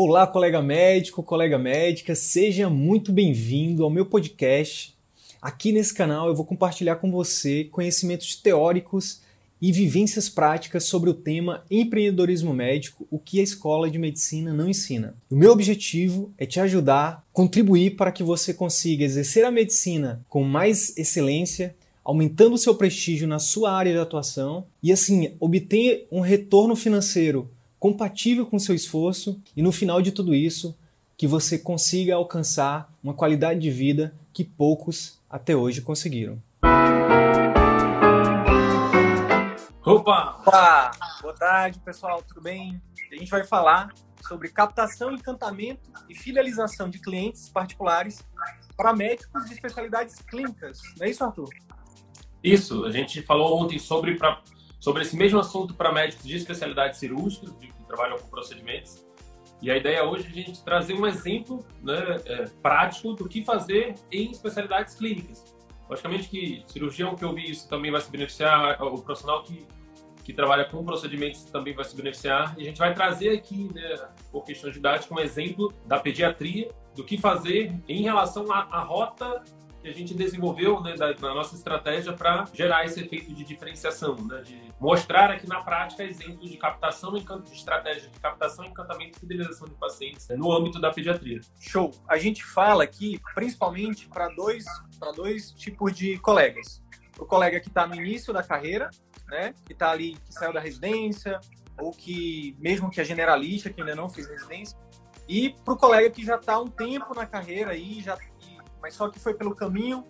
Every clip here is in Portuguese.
Olá, colega médico, colega médica, seja muito bem-vindo ao meu podcast. Aqui nesse canal eu vou compartilhar com você conhecimentos teóricos e vivências práticas sobre o tema empreendedorismo médico, o que a escola de medicina não ensina. O meu objetivo é te ajudar, contribuir para que você consiga exercer a medicina com mais excelência, aumentando o seu prestígio na sua área de atuação e assim obter um retorno financeiro compatível com seu esforço e no final de tudo isso, que você consiga alcançar uma qualidade de vida que poucos até hoje conseguiram. Opa! Opa! Boa tarde, pessoal, tudo bem? A gente vai falar sobre captação, encantamento e fidelização de clientes particulares para médicos de especialidades clínicas. Não é isso, Arthur? Isso, a gente falou ontem sobre, pra, sobre esse mesmo assunto para médicos de especialidades cirúrgicas, que trabalham com procedimentos. E a ideia hoje é a gente trazer um exemplo né, é, prático do que fazer em especialidades clínicas. Logicamente que cirurgião que ouvir isso também vai se beneficiar, o profissional que que trabalha com procedimentos também vai se beneficiar. E a gente vai trazer aqui, né, por questão idade, um exemplo da pediatria, do que fazer em relação à, à rota que a gente desenvolveu né, da, na nossa estratégia para gerar esse efeito de diferenciação, né, de mostrar aqui na prática exemplos de captação, de estratégia de captação, encantamento e fidelização de pacientes né, no âmbito da pediatria. Show! A gente fala aqui principalmente para dois, dois tipos de colegas. O colega que está no início da carreira né? Que está ali, que saiu da residência, ou que, mesmo que é generalista, que ainda não fez residência, e para o colega que já está um tempo na carreira aí, já, mas só que foi pelo caminho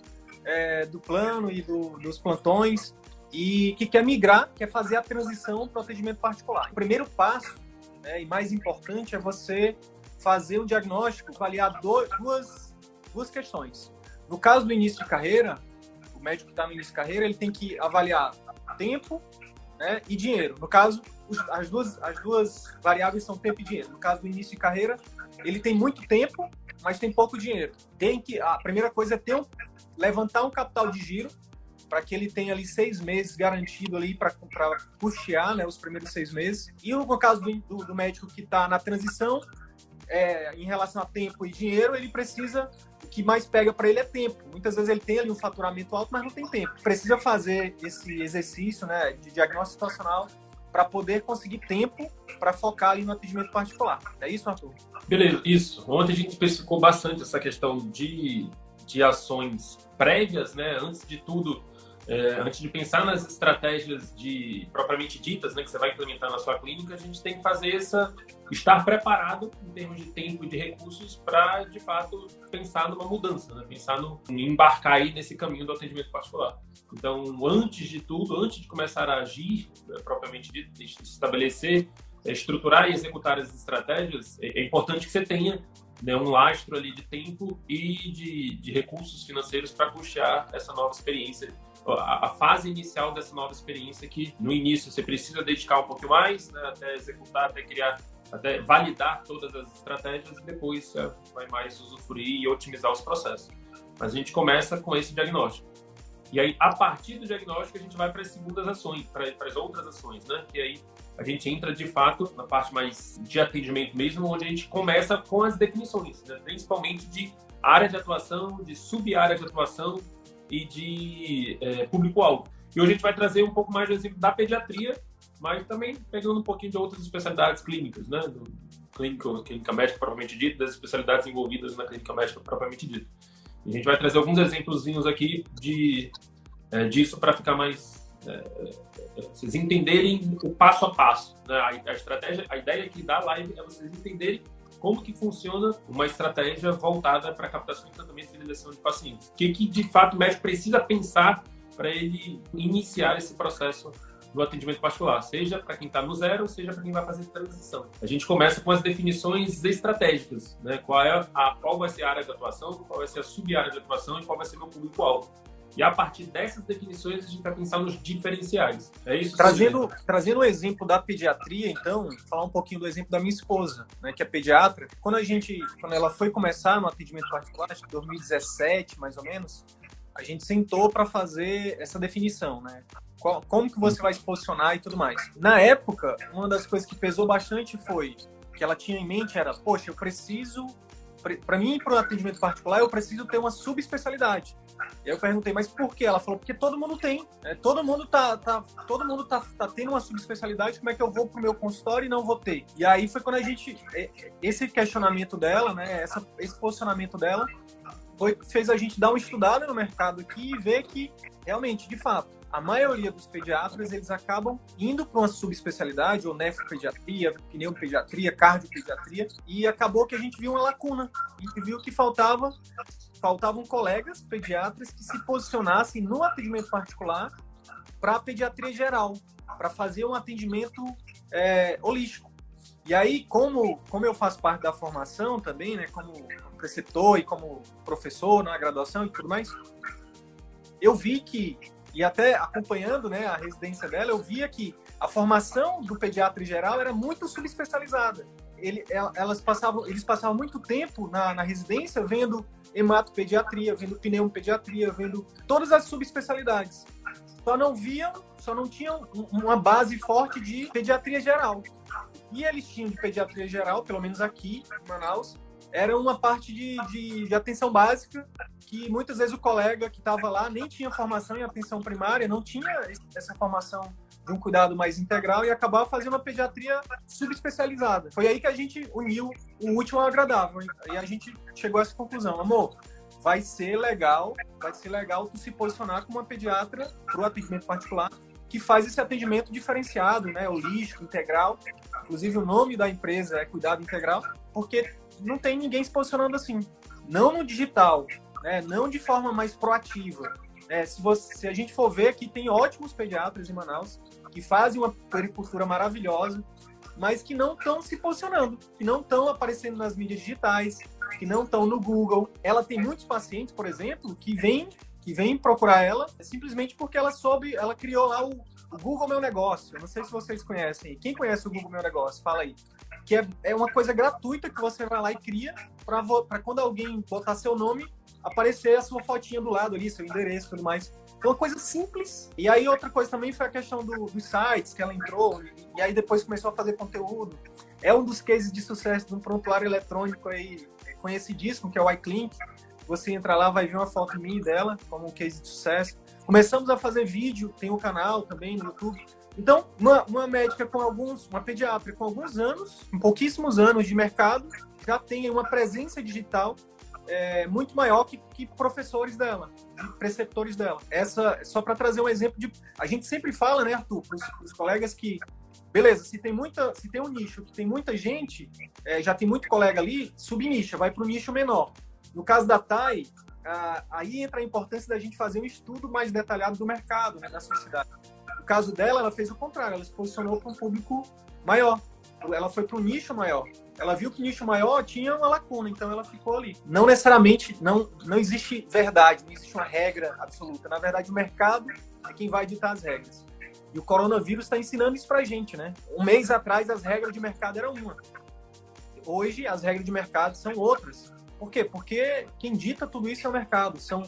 é, do plano e do, dos plantões e que quer migrar, quer fazer a transição para o atendimento particular. O primeiro passo, né, e mais importante, é você fazer o diagnóstico, avaliar duas, duas questões. No caso do início de carreira, o médico que está no início de carreira, ele tem que avaliar tempo né, e dinheiro. No caso, as duas, as duas variáveis são tempo e dinheiro. No caso do início de carreira, ele tem muito tempo, mas tem pouco dinheiro. Tem que a primeira coisa é ter um, levantar um capital de giro para que ele tenha ali seis meses garantido ali para custear né, os primeiros seis meses. E no caso do, do, do médico que está na transição, é, em relação a tempo e dinheiro, ele precisa o que mais pega para ele é tempo. Muitas vezes ele tem ali um faturamento alto, mas não tem tempo. Precisa fazer esse exercício né, de diagnóstico situacional para poder conseguir tempo para focar ali no atendimento particular. É isso, Arthur? Beleza, isso. Ontem a gente especificou bastante essa questão de, de ações prévias, né? Antes de tudo, é, antes de pensar nas estratégias de propriamente ditas, né, que você vai implementar na sua clínica, a gente tem que fazer essa estar preparado em termos de tempo e de recursos para de fato pensar numa mudança, né? pensar no em embarcar aí nesse caminho do atendimento particular. Então, antes de tudo, antes de começar a agir né, propriamente dito, estabelecer, é, estruturar e executar as estratégias, é, é importante que você tenha né, um lastro ali de tempo e de, de recursos financeiros para puxar essa nova experiência a, fase inicial dessa nova experiência que no início você precisa dedicar um pouquinho mais, né, até executar, até criar, até validar todas as estratégias e depois você vai mais usufruir e otimizar os processos. Mas a gente começa com esse diagnóstico. E aí, a partir do diagnóstico, a gente vai para as segundas ações, para as outras ações, né? Que aí a gente entra de fato na parte mais de atendimento mesmo, onde a gente começa com as definições, né? principalmente de área de atuação, de sub-área de atuação, e de é, público-alvo. E hoje a gente vai trazer um pouco mais exemplo da pediatria, mas também pegando um pouquinho de outras especialidades clínicas, né? Do clínica, clínica médica propriamente dita, das especialidades envolvidas na clínica médica propriamente dita. E a gente vai trazer alguns exemplos aqui de, é, disso para ficar mais. É, é, vocês entenderem o passo a passo. Né? A, a estratégia, a ideia aqui da live é vocês entenderem como que funciona uma estratégia voltada para captação e tratamento e fidelização de pacientes. O que, que de fato o médico precisa pensar para ele iniciar esse processo do atendimento particular, seja para quem está no zero, seja para quem vai fazer transição. A gente começa com as definições estratégicas, né? Qual é a qual vai ser a área de atuação, qual vai ser a sub-área de atuação e qual vai ser meu público-alvo. E a partir dessas definições, a gente vai pensar nos diferenciais. É isso? Trazendo, trazendo o exemplo da pediatria, então, falar um pouquinho do exemplo da minha esposa, né, que é pediatra. Quando a gente, quando ela foi começar no atendimento particular, acho que 2017, mais ou menos, a gente sentou para fazer essa definição, né? como que você vai se posicionar e tudo mais. Na época, uma das coisas que pesou bastante foi que ela tinha em mente era, poxa, eu preciso, para mim, para o atendimento particular, eu preciso ter uma subespecialidade. E aí eu perguntei, mas por quê? Ela falou, porque todo mundo tem. Né? Todo mundo tá, tá, todo mundo tá, tá tendo uma subespecialidade, como é que eu vou pro meu consultório e não vou ter? E aí foi quando a gente, é, esse questionamento dela, né, essa, esse posicionamento dela, foi fez a gente dar uma estudada no mercado aqui e ver que, realmente, de fato, a maioria dos pediatras eles acabam indo para uma subespecialidade, ou nefropediatria, pneumopediatria, cardiopediatria, e acabou que a gente viu uma lacuna. A gente viu que faltava faltavam colegas pediatras que se posicionassem no atendimento particular para a pediatria geral, para fazer um atendimento é, holístico. E aí, como, como eu faço parte da formação também, né, como preceptor e como professor na graduação e tudo mais, eu vi que e até acompanhando né, a residência dela, eu via que a formação do pediatra geral era muito subespecializada. Ele, elas passavam, eles passavam muito tempo na, na residência vendo hematopediatria, vendo pneumopediatria, vendo todas as subespecialidades. Só não viam, só não tinham uma base forte de pediatria geral. E eles tinham de pediatria geral, pelo menos aqui em Manaus, era uma parte de, de, de atenção básica que muitas vezes o colega que estava lá nem tinha formação em atenção primária, não tinha essa formação de um cuidado mais integral e acabava fazendo uma pediatria subespecializada. Foi aí que a gente uniu o útil ao agradável e a gente chegou a essa conclusão. Amor, vai ser legal, vai ser legal tu se posicionar como uma pediatra para o atendimento particular que faz esse atendimento diferenciado, né, holístico, integral. Inclusive o nome da empresa é Cuidado Integral, porque não tem ninguém se posicionando assim. Não no digital, né? não de forma mais proativa. É, se, você, se a gente for ver aqui, tem ótimos pediatras em Manaus que fazem uma pericultura maravilhosa, mas que não estão se posicionando, que não estão aparecendo nas mídias digitais, que não estão no Google. Ela tem muitos pacientes, por exemplo, que vêm que vem procurar ela simplesmente porque ela soube, ela criou lá o, o Google Meu Negócio. Eu não sei se vocês conhecem. Quem conhece o Google Meu Negócio? Fala aí que é, é uma coisa gratuita que você vai lá e cria para quando alguém botar seu nome, aparecer a sua fotinha do lado ali, seu endereço e tudo mais. Uma coisa simples. E aí, outra coisa também foi a questão do, dos sites que ela entrou, e, aí depois começou a fazer conteúdo. É um dos cases de sucesso do prontuário eletrônico aí, conhecidíssimo, que é o iClinic. Você entra lá, vai ver uma foto minha dela, como um case de sucesso. Começamos a fazer vídeo, tem o um canal também no YouTube. Então, uma, uma médica com alguns, uma pediatra com alguns anos, pouquíssimos anos de mercado, já tem uma presença digital é, muito maior que, que, professores dela, preceptores dela. Essa, só para trazer um exemplo de. A gente sempre fala, né, Arthur, para os colegas que. Beleza, se tem muita, se tem um nicho que tem muita gente, é, já tem muito colega ali, subnicha, vai para o nicho menor. No caso da TAI, aí entra a importância da gente fazer um estudo mais detalhado do mercado, né, da sociedade caso dela, ela fez o contrário, ela se posicionou para um público maior. Ela foi para um nicho maior. Ela viu que o nicho maior tinha uma lacuna, então ela ficou ali. Não necessariamente, não, não existe verdade, não existe uma regra absoluta. Na verdade, o mercado é quem vai ditar as regras. E o coronavírus está ensinando isso para gente, né? Um mês atrás, as regras de mercado eram uma. Hoje, as regras de mercado são outras. Por quê? Porque quem dita tudo isso é o mercado. São,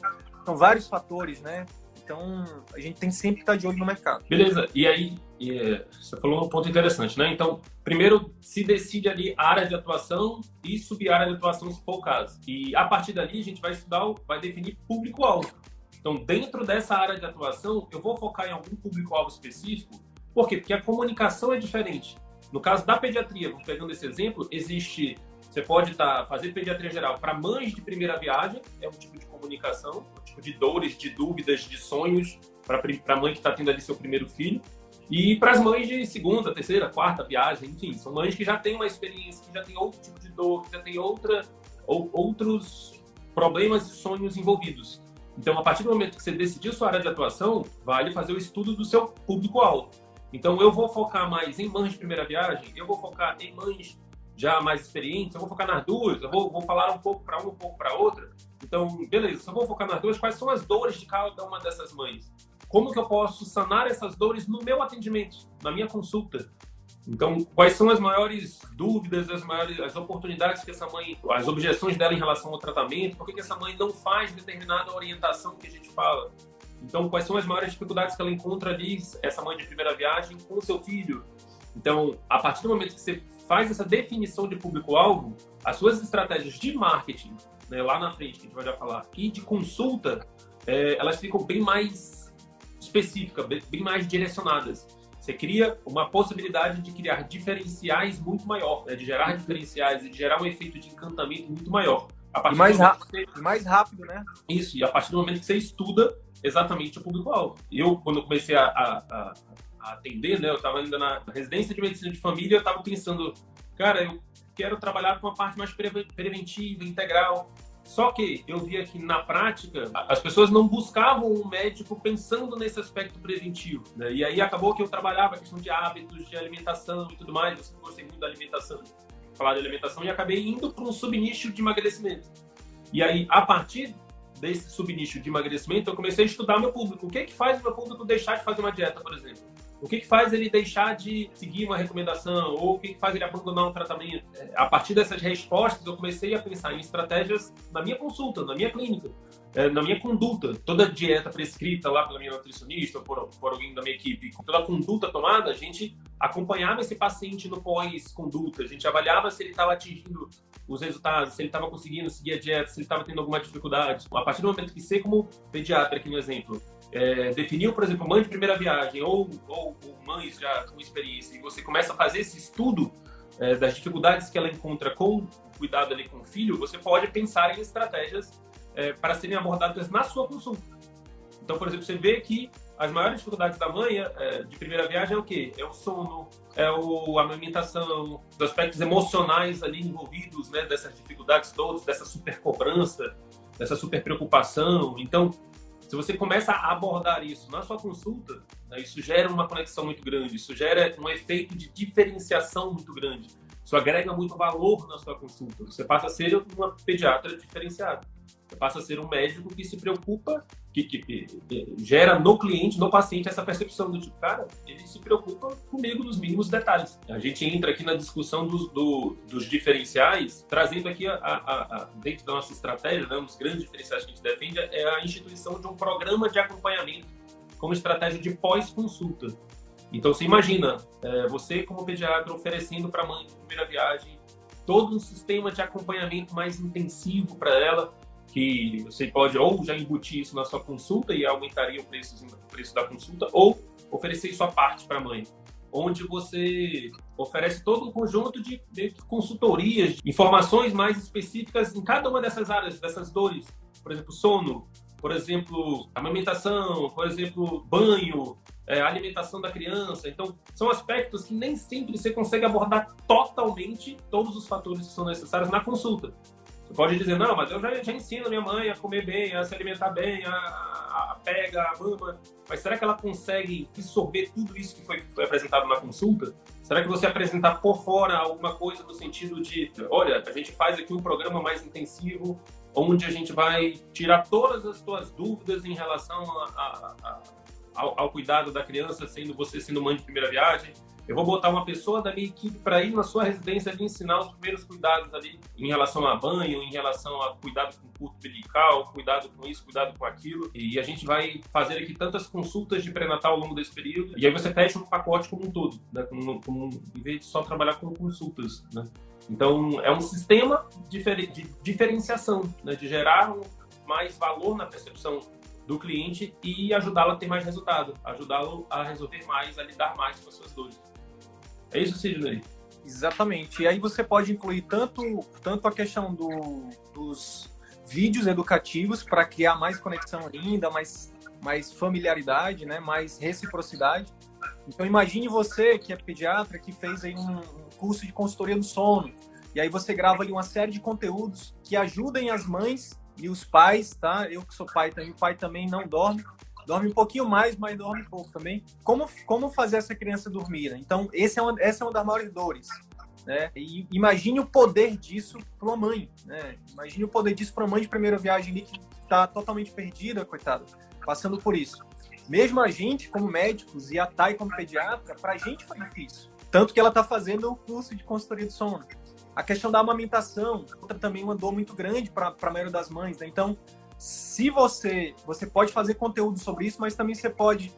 são vários fatores, né? Então, a gente tem sempre que estar de olho no mercado. Beleza. E aí, é, você falou um ponto interessante, né? Então, primeiro se decide ali a área de atuação e sub-área de atuação, se for o caso. E a partir dali, a gente vai estudar, vai definir público-alvo. Então, dentro dessa área de atuação, eu vou focar em algum público-alvo específico. Por quê? Porque a comunicação é diferente. No caso da pediatria, pegando esse exemplo, existe você pode tá, fazer pediatria geral para mães de primeira viagem, é um tipo de comunicação, tipo de dores, de dúvidas, de sonhos para a mãe que está tendo ali seu primeiro filho. E para as mães de segunda, terceira, quarta viagem, enfim, são mães que já têm uma experiência, que já têm outro tipo de dor, que já têm outra, ou, outros problemas e sonhos envolvidos. Então, a partir do momento que você decidiu sua área de atuação, vale fazer o estudo do seu público-alvo. Então, eu vou focar mais em mães de primeira viagem, eu vou focar em mães já mais experientes, eu vou focar nas duas, eu vou, vou falar um pouco para uma, um pouco para outra. Então, beleza, eu vou focar nas duas, quais são as dores de cada uma dessas mães? Como que eu posso sanar essas dores no meu atendimento, na minha consulta? Então, quais são as maiores dúvidas, as maiores as oportunidades que essa mãe, as objeções dela em relação ao tratamento? Por que, que essa mãe não faz determinada orientação que a gente fala? Então, quais são as maiores dificuldades que ela encontra ali, essa mãe de primeira viagem, com o seu filho? Então, a partir do momento que você faz essa definição de público-alvo, as suas estratégias de marketing, né, lá na frente, que a gente vai já falar, e de consulta, é, elas ficam bem mais específicas, bem, mais direcionadas. Você cria uma possibilidade de criar diferenciais muito maior, né, de gerar diferenciais e de gerar um efeito de encantamento muito maior. e mais, você... mais rápido, né? Isso, e a partir do momento que você estuda exatamente o público-alvo. Eu, quando comecei a, a, a, atender, né, eu estava ainda na residência de medicina de família, eu estava pensando, cara, eu quero trabalhar com a parte mais preventiva, integral. Só que eu via que na prática as pessoas não buscavam um médico pensando nesse aspecto preventivo. Né? E aí acabou que eu trabalhava a questão de hábitos, de alimentação e tudo mais. Eu sempre gostei muito da alimentação, falar de alimentação, e acabei indo para um subnicho de emagrecimento. E aí, a partir desse subnicho de emagrecimento, eu comecei a estudar meu público. O que é que faz o meu público deixar de fazer uma dieta, por exemplo? O que, que faz ele deixar de seguir uma recomendação? Ou o que, que faz ele abandonar um tratamento? É, a partir dessas respostas, eu comecei a pensar em estratégias na minha consulta, na minha clínica, é, na minha conduta. Toda dieta prescrita lá pela minha nutricionista ou por, por alguém da minha equipe, toda conduta tomada, a gente acompanhava esse paciente no pós-conduta, a gente avaliava se ele estava atingindo os resultados, se ele estava conseguindo seguir a dieta, se ele estava tendo alguma dificuldade. A partir do momento que você, como pediatra, aqui no exemplo, é, definiu, por exemplo, mãe de primeira viagem ou, ou, ou mães já com experiência, e você começa a fazer esse estudo é, das dificuldades que ela encontra com cuidado ali com o filho, você pode pensar em estratégias é, para serem abordadas na sua consulta. Então, por exemplo, você vê que as maiores dificuldades da mãe é, de primeira viagem é o quê? É o sono, é o, a amamentação, os aspectos emocionais ali envolvidos, né, dessas dificuldades todas, dessa super cobrança, dessa super preocupação. Então, se você começa a abordar isso na sua consulta, né, isso gera uma conexão muito grande, isso gera um efeito de diferenciação muito grande. Isso agrega muito valor na sua consulta. Você passa a ser uma pediatra diferenciada. Você passa a ser um médico que se preocupa, que, que, que, gera no cliente, no paciente, essa percepção do tipo, cara, ele se preocupa comigo nos mínimos detalhes. A gente entra aqui na discussão dos, do, dos diferenciais, trazendo aqui, a, a, a, dentro da nossa estratégia, né, um dos grandes diferenciais que a gente defende é a instituição de um programa de acompanhamento como estratégia de pós-consulta. Então, você imagina, é, você como pediatra oferecendo para a mãe de primeira viagem todo um sistema de acompanhamento mais intensivo para ela, que você pode ou já embutir isso na sua consulta e aumentaria o preço, o preço da consulta, ou oferecer à parte para a mãe, onde você oferece todo um conjunto de, de consultorias, informações mais específicas em cada uma dessas áreas, dessas dores. Por exemplo, sono, por exemplo, amamentação, por exemplo, banho, é, alimentação da criança. Então, são aspectos que nem sempre você consegue abordar totalmente todos os fatores que são necessários na consulta. Você pode dizer, não, mas eu já, já ensino minha mãe a comer bem, a se alimentar bem, a, a, pega, a mama. Mas será que ela consegue absorver tudo isso que foi, foi apresentado na consulta? Será que você apresentar por fora alguma coisa no sentido de, olha, a gente faz aqui um programa mais intensivo, onde a gente vai tirar todas as suas dúvidas em relação a, a, ao, ao, cuidado da criança, sendo você sendo mãe de primeira viagem, eu vou botar uma pessoa da minha equipe para ir na sua residência e ensinar os primeiros cuidados ali em relação a banho, em relação a cuidado com o curto umbilical, cuidado com isso, cuidado com aquilo. E a gente vai fazer aqui tantas consultas de pré-natal ao longo desse período. E aí você fecha um pacote como um todo, né? Em vez de só trabalhar com consultas, né? Então, é um sistema de diferenciação, né? de gerar mais valor na percepção do cliente e ajudá-lo a ter mais resultado, ajudá-lo a resolver mais, a lidar mais com as suas dores. É isso, Sidney? Exatamente. E aí você pode incluir tanto, tanto a questão do, dos vídeos educativos para criar mais conexão ainda, mais, mais familiaridade, né? mais reciprocidade. Então imagine você que é pediatra, que fez aí um, um curso de consultoria do sono. E aí você grava ali uma série de conteúdos que ajudem as mães e os pais, tá? Eu que sou pai também, o pai também não dorme dorme um pouquinho mais, mas dorme pouco também. Como, como fazer essa criança dormir? Né? Então, esse é uma, essa é uma das maiores dores. Né? E imagine o poder disso para uma mãe. Né? Imagine o poder disso para uma mãe de primeira viagem ali que está totalmente perdida, coitada, passando por isso. Mesmo a gente, como médicos, e a Thay como pediatra, para a gente foi difícil. Tanto que ela está fazendo o curso de consultoria de sono. A questão da amamentação, outra também uma dor muito grande para a maioria das mães. Né? Então, se você você pode fazer conteúdo sobre isso, mas também você pode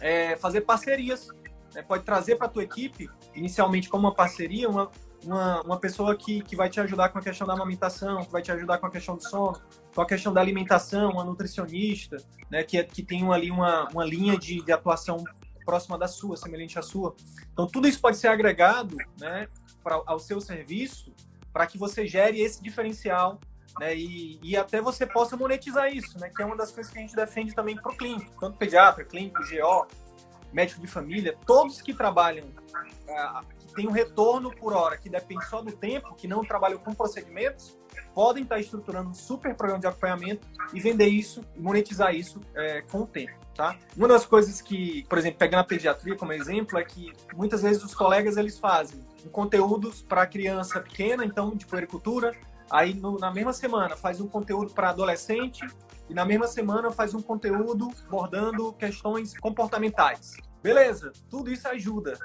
é, fazer parcerias né? pode trazer para a tua equipe, inicialmente como uma parceria, uma, uma, uma pessoa que, que vai te ajudar com a questão da amamentação, que vai te ajudar com a questão do sono, com a questão da alimentação, uma nutricionista, né, que, é, que tem ali uma, uma linha de, de atuação próxima da sua, semelhante à sua. Então, tudo isso pode ser agregado né, pra, ao seu serviço para que você gere esse diferencial né, e, e, até você possa monetizar isso, né, que é uma das coisas que a gente defende também para o clínico, tanto pediatra, clínico, GO, médico de família, todos que trabalham, uh, que tem um retorno por hora, que depende só do tempo, que não trabalham com procedimentos, podem estar estruturando um super programa de acompanhamento e vender isso, monetizar isso é, com o tempo. Tá? Uma das coisas que, por exemplo, pegando a pediatria como exemplo, é que muitas vezes os colegas eles fazem conteúdos para criança pequena, então de puericultura, aí no, na mesma semana faz um conteúdo para adolescente e na mesma semana faz um conteúdo abordando questões comportamentais. Beleza, tudo isso ajuda,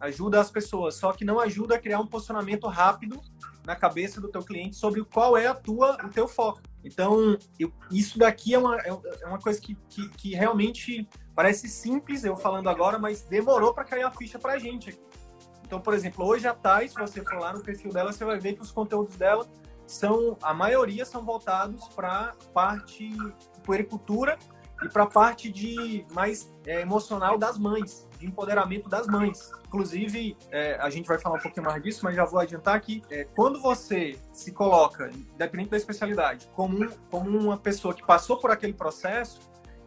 ajuda as pessoas, só que não ajuda a criar um posicionamento rápido na cabeça do teu cliente sobre qual é a tua, o teu foco. Então, eu, isso daqui é uma, é, é uma coisa que, que, que, realmente parece simples, eu falando agora, mas demorou para cair a ficha para a gente. Então, por exemplo, hoje a Thais, se você for lá no perfil dela, você vai ver que os conteúdos dela são, a maioria são voltados para parte puericultura e para a parte de mais é, emocional das mães, de empoderamento das mães. Inclusive, é, a gente vai falar um pouquinho mais disso, mas já vou adiantar que é, quando você se coloca, independente da especialidade, como, um, como uma pessoa que passou por aquele processo,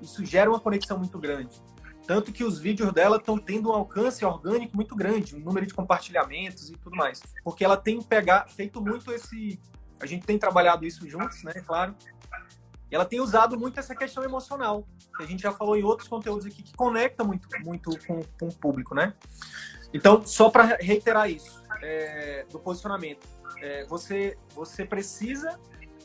isso gera uma conexão muito grande. Tanto que os vídeos dela estão tendo um alcance orgânico muito grande, um número de compartilhamentos e tudo mais. Porque ela tem pegar, feito muito esse. A gente tem trabalhado isso juntos, né? Claro ela tem usado muito essa questão emocional, que a gente já falou em outros conteúdos aqui, que conecta muito, muito com, com o público, né? Então, só para reiterar isso, é, do posicionamento, é, você, você precisa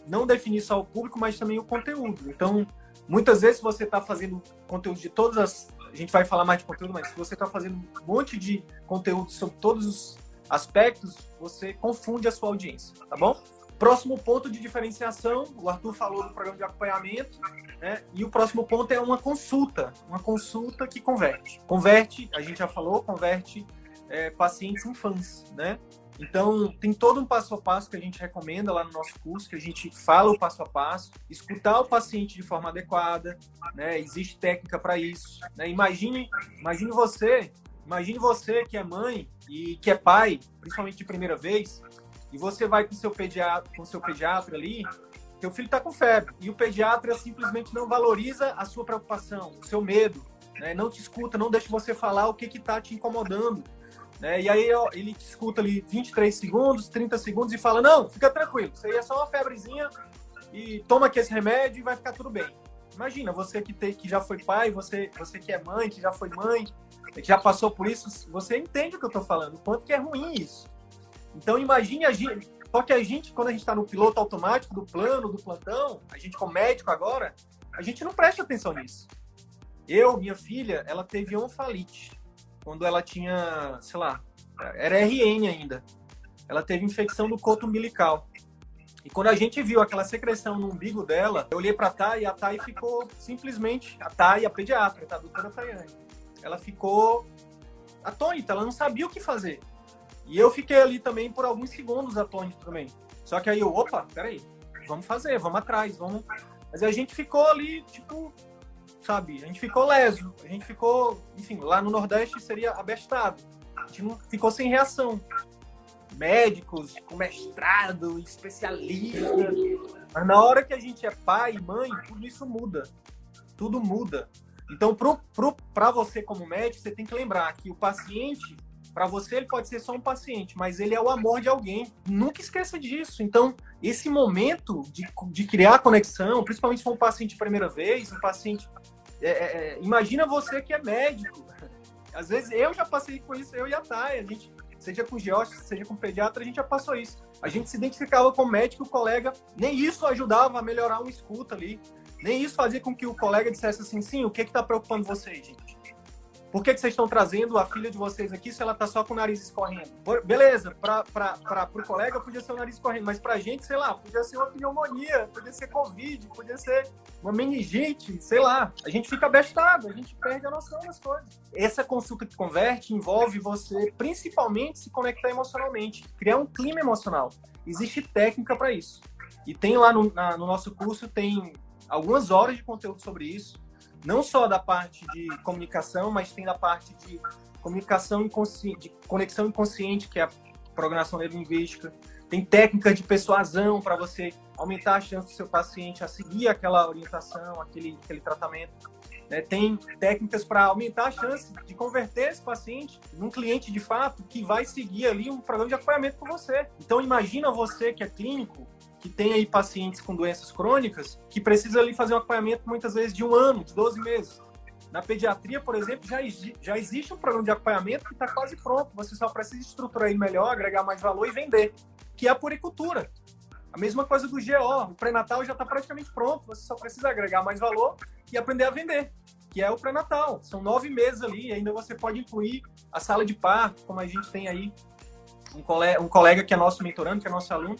não definir só o público, mas também o conteúdo. Então, muitas vezes você está fazendo conteúdo de todas as. Gente vai falar mais de conteúdo, mas se você está fazendo um monte de conteúdo sobre todos os aspectos, você confunde a sua audiência, tá bom? Próximo ponto de diferenciação, o Arthur falou do programa de acompanhamento, né? E o próximo ponto é uma consulta, uma consulta que converte. Converte, a gente já falou, converte é, pacientes em fãs, né? Então, tem todo um passo a passo que a gente recomenda lá no nosso curso, que a gente fala o passo a passo, escutar o paciente de forma adequada, né? Existe técnica para isso, né? Imagine, imagine você, imagine você que é mãe e que é pai, principalmente de primeira vez, e você vai com seu pediatra, com seu pediatra ali, teu filho está com febre e o pediatra simplesmente não valoriza a sua preocupação, o seu medo, né? não te escuta, não deixa você falar o que está te incomodando. Né? E aí ó, ele escuta ali 23 segundos, 30 segundos e fala: Não, fica tranquilo, isso aí é só uma febrezinha e toma aqui esse remédio e vai ficar tudo bem. Imagina, você que, tem, que já foi pai, você, você que é mãe, que já foi mãe, que já passou por isso, você entende o que eu estou falando, o quanto que é ruim isso. Então imagine a gente. Só que a gente, quando a gente está no piloto automático do plano, do plantão, a gente como médico agora, a gente não presta atenção nisso. Eu, minha filha, ela teve onfalite quando ela tinha, sei lá, era RN ainda. Ela teve infecção do coto umbilical. E quando a gente viu aquela secreção no umbigo dela, eu olhei para a Thay e a Thay ficou simplesmente, a Thay, a pediatra, tá? A doutora Tayane. Ela ficou atônita, ela não sabia o que fazer. E eu fiquei ali também por alguns segundos atônito também. Só que aí eu, opa, peraí, vamos fazer, vamos atrás, vamos. Mas a gente ficou ali, tipo, sabe? A gente ficou leso, a gente ficou, enfim, lá no Nordeste seria abestado. A gente não ficou sem reação. Médicos com mestrado, especialista. Mas na hora que a gente é pai e mãe, tudo isso muda. Tudo muda. Então, para você como médico, você tem que lembrar que o paciente para você, ele pode ser só um paciente, mas ele é o amor de alguém. Nunca esqueça disso. Então, esse momento de, de criar conexão, principalmente se for um paciente primeira vez, um paciente. É, é, é imagina você que é médico. Às vezes eu já passei com isso, eu e a Thay. A gente, seja com geógrafo, seja com pediatra, a gente já passou isso. A gente se identificava com o médico, o colega, nem isso ajudava a melhorar uma escuta ali. Nem isso fazia com que o colega dissesse assim, sim, o que está preocupando vocês, gente? Por que, que vocês estão trazendo a filha de vocês aqui se ela tá só com o nariz escorrendo? Beleza, para o colega podia ser o nariz escorrendo, mas para a gente, sei lá, podia ser uma pneumonia, podia ser Covid, podia ser uma meningite, sei lá. A gente fica abestado, a gente perde a noção das coisas. Essa consulta que converte envolve você, principalmente, se conectar emocionalmente, criar um clima emocional. Existe técnica para isso. E tem lá no, na, no nosso curso, tem algumas horas de conteúdo sobre isso não só da parte de comunicação, mas tem da parte de comunicação inconsciente, de conexão inconsciente, que é a programação neurolinguística. Tem técnicas de persuasão para você aumentar a chance do seu paciente a seguir aquela orientação, aquele, aquele tratamento. Né? Tem técnicas para aumentar a chance de converter esse paciente num cliente de fato que vai seguir ali um programa de acompanhamento com você. Então imagina você que é clínico que tem aí pacientes com doenças crônicas que precisa ali fazer um acompanhamento muitas vezes de um ano, de 12 meses. Na pediatria, por exemplo, já, já existe um programa de acompanhamento que está quase pronto. Você só precisa estruturar ele melhor, agregar mais valor e vender, que é a puricultura. A mesma coisa do GO. O pré-natal já está praticamente pronto. Você só precisa agregar mais valor e aprender a vender, que é o pré-natal. São nove meses ali. Ainda você pode incluir a sala de parto, como a gente tem aí um colega, um colega que é nosso mentorando, que é nosso aluno,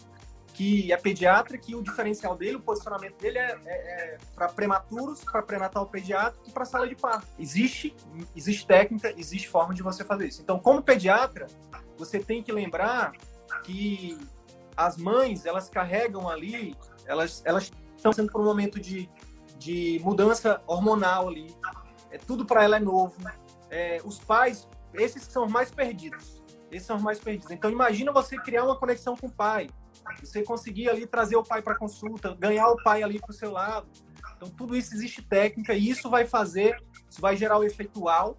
que é pediatra, que o diferencial dele, o posicionamento dele é, é, é para prematuros, para pré-natal pediátrico e para sala de parto. Existe, existe técnica, existe forma de você fazer isso. Então, como pediatra, você tem que lembrar que as mães, elas carregam ali, elas, elas estão sendo por um momento de, de mudança hormonal ali. É, tudo para ela é novo. É, os pais, esses são os mais perdidos. Esses são os mais perdidos. Então, imagina você criar uma conexão com o pai você conseguir ali trazer o pai para consulta, ganhar o pai ali para o seu lado. Então, tudo isso existe técnica e isso vai fazer, isso vai gerar o efeito wow.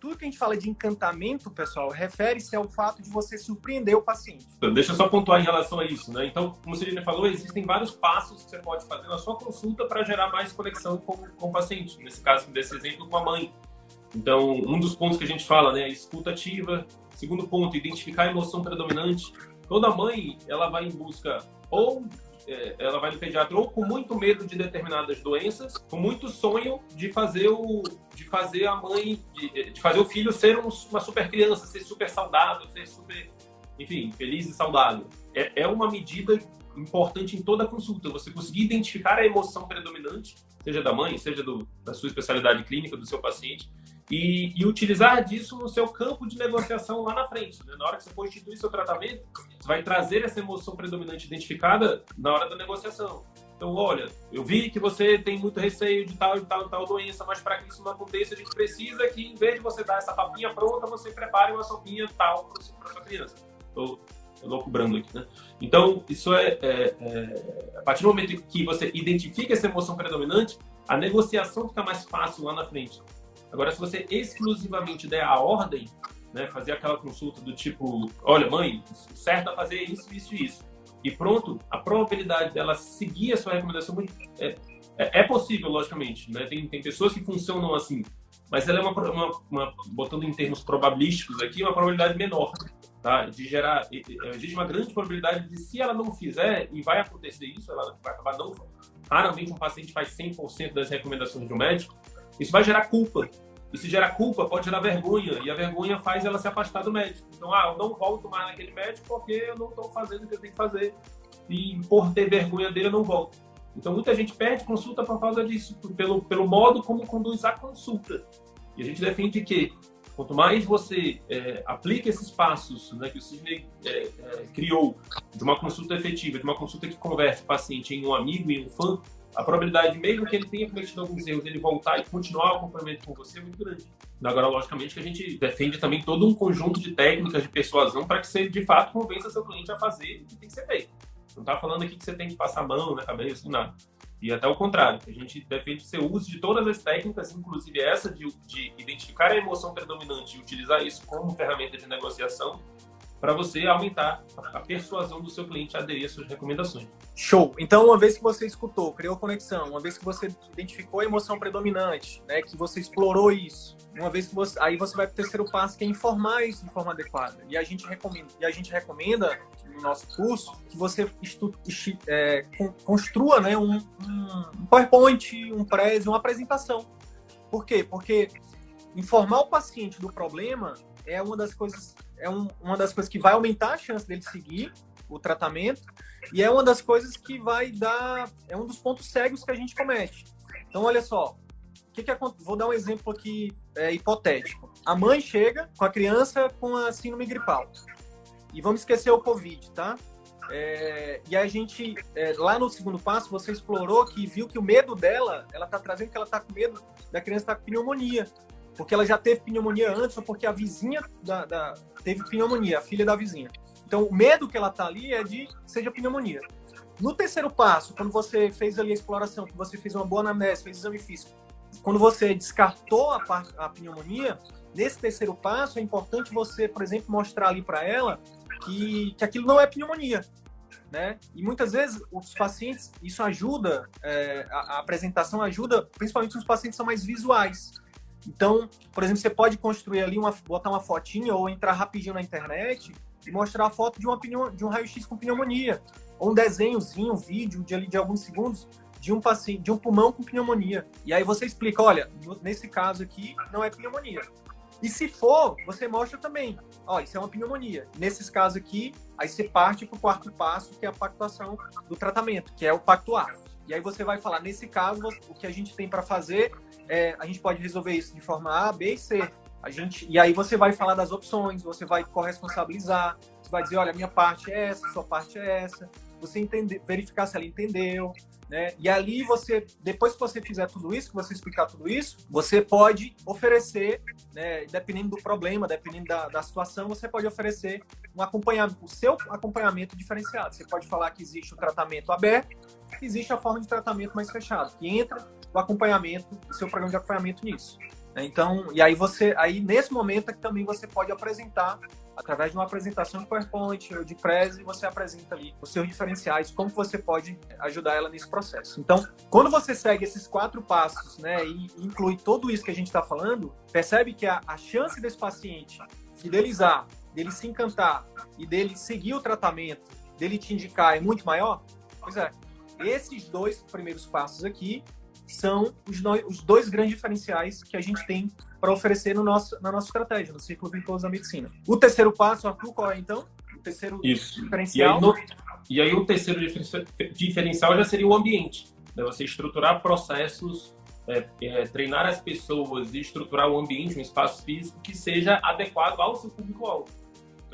Tudo que a gente fala de encantamento, pessoal, refere-se ao fato de você surpreender o paciente. Então, deixa eu só pontuar em relação a isso, né? Então, como você já falou, existem vários passos que você pode fazer na sua consulta para gerar mais conexão com, com o paciente. Nesse caso, desse exemplo, com a mãe. Então, um dos pontos que a gente fala, né, escuta ativa. Segundo ponto, identificar a emoção predominante. Toda mãe, ela vai em busca ou é, ela vai no pediatra ou com muito medo de determinadas doenças, com muito sonho de fazer o de fazer a mãe de, de fazer o filho ser um, uma super criança, ser super saudável, ser super, enfim, feliz e saudável. É, é uma medida importante em toda consulta, você conseguir identificar a emoção predominante, seja da mãe, seja do, da sua especialidade clínica, do seu paciente, e, e, utilizar disso no seu campo de negociação lá na frente. Né? Na hora que você for instituir seu tratamento, você vai trazer essa emoção predominante identificada na hora da negociação. Então, olha, eu vi que você tem muito receio de tal e tal e tal doença, mas para que isso não aconteça, a gente precisa que, em vez de você dar essa papinha pronta, você prepare uma sopinha tal para sua criança. Estou loucubrando aqui, né? Então, isso é, é, é, A partir do momento que você identifica essa emoção predominante, a negociação fica mais fácil lá na frente. Agora, se você exclusivamente der a ordem, né, fazer aquela consulta do tipo, olha, mãe, certo a fazer isso, isso e isso, e pronto, a probabilidade dela seguir a sua recomendação é, é, é possível, logicamente. Né? Tem, tem pessoas que funcionam assim, mas ela é uma, uma, uma, botando em termos probabilísticos aqui, uma probabilidade menor tá? de gerar. Existe uma grande probabilidade de, se ela não fizer, e vai acontecer isso, ela vai acabar não. Raramente um paciente faz 100% das recomendações de um médico, isso vai gerar culpa. E se gerar culpa, pode gerar vergonha. E a vergonha faz ela se afastar do médico. Então, ah, eu não volto mais naquele médico porque eu não estou fazendo o que eu tenho que fazer. E por ter vergonha dele, eu não volto. Então, muita gente perde consulta por causa disso, pelo, pelo modo como conduz a consulta. E a gente defende que quanto mais você é, aplica esses passos né, que o Sidney é, é, criou de uma consulta efetiva, de uma consulta que converte o paciente em um amigo e um fã, a probabilidade, mesmo que ele tenha cometido alguns erros, ele voltar e continuar o acompanhamento com você é muito grande. Agora, logicamente, que a gente defende também todo um conjunto de técnicas de persuasão para que você, de fato, convença seu cliente a fazer o que tem que ser feito. Não está falando aqui que você tem que passar a mão na cabeça, nada. E até o contrário, a gente defende que você use de todas as técnicas, inclusive essa de, de identificar a emoção predominante e utilizar isso como ferramenta de negociação para você aumentar a persuasão do seu cliente a aderir às suas recomendações. Show. Então, uma vez que você escutou, criou conexão, uma vez que você identificou a emoção predominante, né, que você explorou isso, uma vez que você, aí você vai para o terceiro passo, que é informar isso de forma adequada. E a gente recomenda, e a gente recomenda no nosso curso que você estu, é, construa, né, um, um PowerPoint, um press, uma apresentação. Por quê? Porque informar o paciente do problema é uma das coisas é um, uma das coisas que vai aumentar a chance dele seguir o tratamento e é uma das coisas que vai dar é um dos pontos cegos que a gente comete. Então olha só, que que vou dar um exemplo aqui é, hipotético. A mãe chega com a criança com a síndrome gripal e vamos esquecer o covid, tá? É, e a gente, é, lá no segundo passo, você explorou que viu que o medo dela, ela tá trazendo que ela tá com medo da criança estar tá com pneumonia. Porque ela já teve pneumonia antes, ou porque a vizinha da, da, teve pneumonia, a filha da vizinha. Então, o medo que ela tá ali é de seja pneumonia. No terceiro passo, quando você fez ali a exploração, que você fez uma boa anamnese, fez exame físico, quando você descartou a, a pneumonia, nesse terceiro passo é importante você, por exemplo, mostrar ali para ela que, que aquilo não é pneumonia. Né? E muitas vezes os pacientes, isso ajuda, é, a, a, apresentação ajuda, principalmente os pacientes são mais visuais. Então, por exemplo, você pode construir ali, uma, botar uma fotinha ou entrar rapidinho na internet e mostrar a foto de, uma, de um raio-x com pneumonia, ou um desenhozinho, um vídeo de, ali, de alguns segundos de um paciente, de um pulmão com pneumonia. E aí você explica, olha, nesse caso aqui não é pneumonia. E se for, você mostra também, ó, isso é uma pneumonia. Nesses casos aqui, aí você parte para o quarto passo, que é a pactuação do tratamento, que é o pactuar. E aí você vai falar, nesse caso, o que a gente tem para fazer, é, a gente pode resolver isso de forma A, B e C. A gente, e aí você vai falar das opções, você vai corresponsabilizar, você vai dizer, olha, minha parte é essa, sua parte é essa, você entender, verificar se ela entendeu, né? E ali você, depois que você fizer tudo isso, que você explicar tudo isso, você pode oferecer, né, dependendo do problema, dependendo da, da situação, você pode oferecer um acompanhamento, o seu acompanhamento diferenciado. Você pode falar que existe o tratamento aberto, existe a forma de tratamento mais fechado, que entra o acompanhamento, o seu programa de acompanhamento nisso. Né? Então, e aí você, aí nesse momento é que também você pode apresentar através de uma apresentação de PowerPoint ou de Prezi, você apresenta ali os seus diferenciais, como você pode ajudar ela nesse processo. Então, quando você segue esses quatro passos, né, e inclui tudo isso que a gente está falando, percebe que a, a chance desse paciente fidelizar, dele se encantar e dele seguir o tratamento, dele te indicar é muito maior? Pois é. Esses dois primeiros passos aqui são os, os dois grandes diferenciais que a gente tem para oferecer no nosso, na nossa estratégia, no ciclo virtuoso da medicina. O terceiro passo, Arthur, qual é então? O terceiro Isso. diferencial? E aí, no, e aí o terceiro diferencial já seria o ambiente. Né? Você estruturar processos, é, é, treinar as pessoas e estruturar o ambiente, um espaço físico que seja adequado ao seu público-alvo.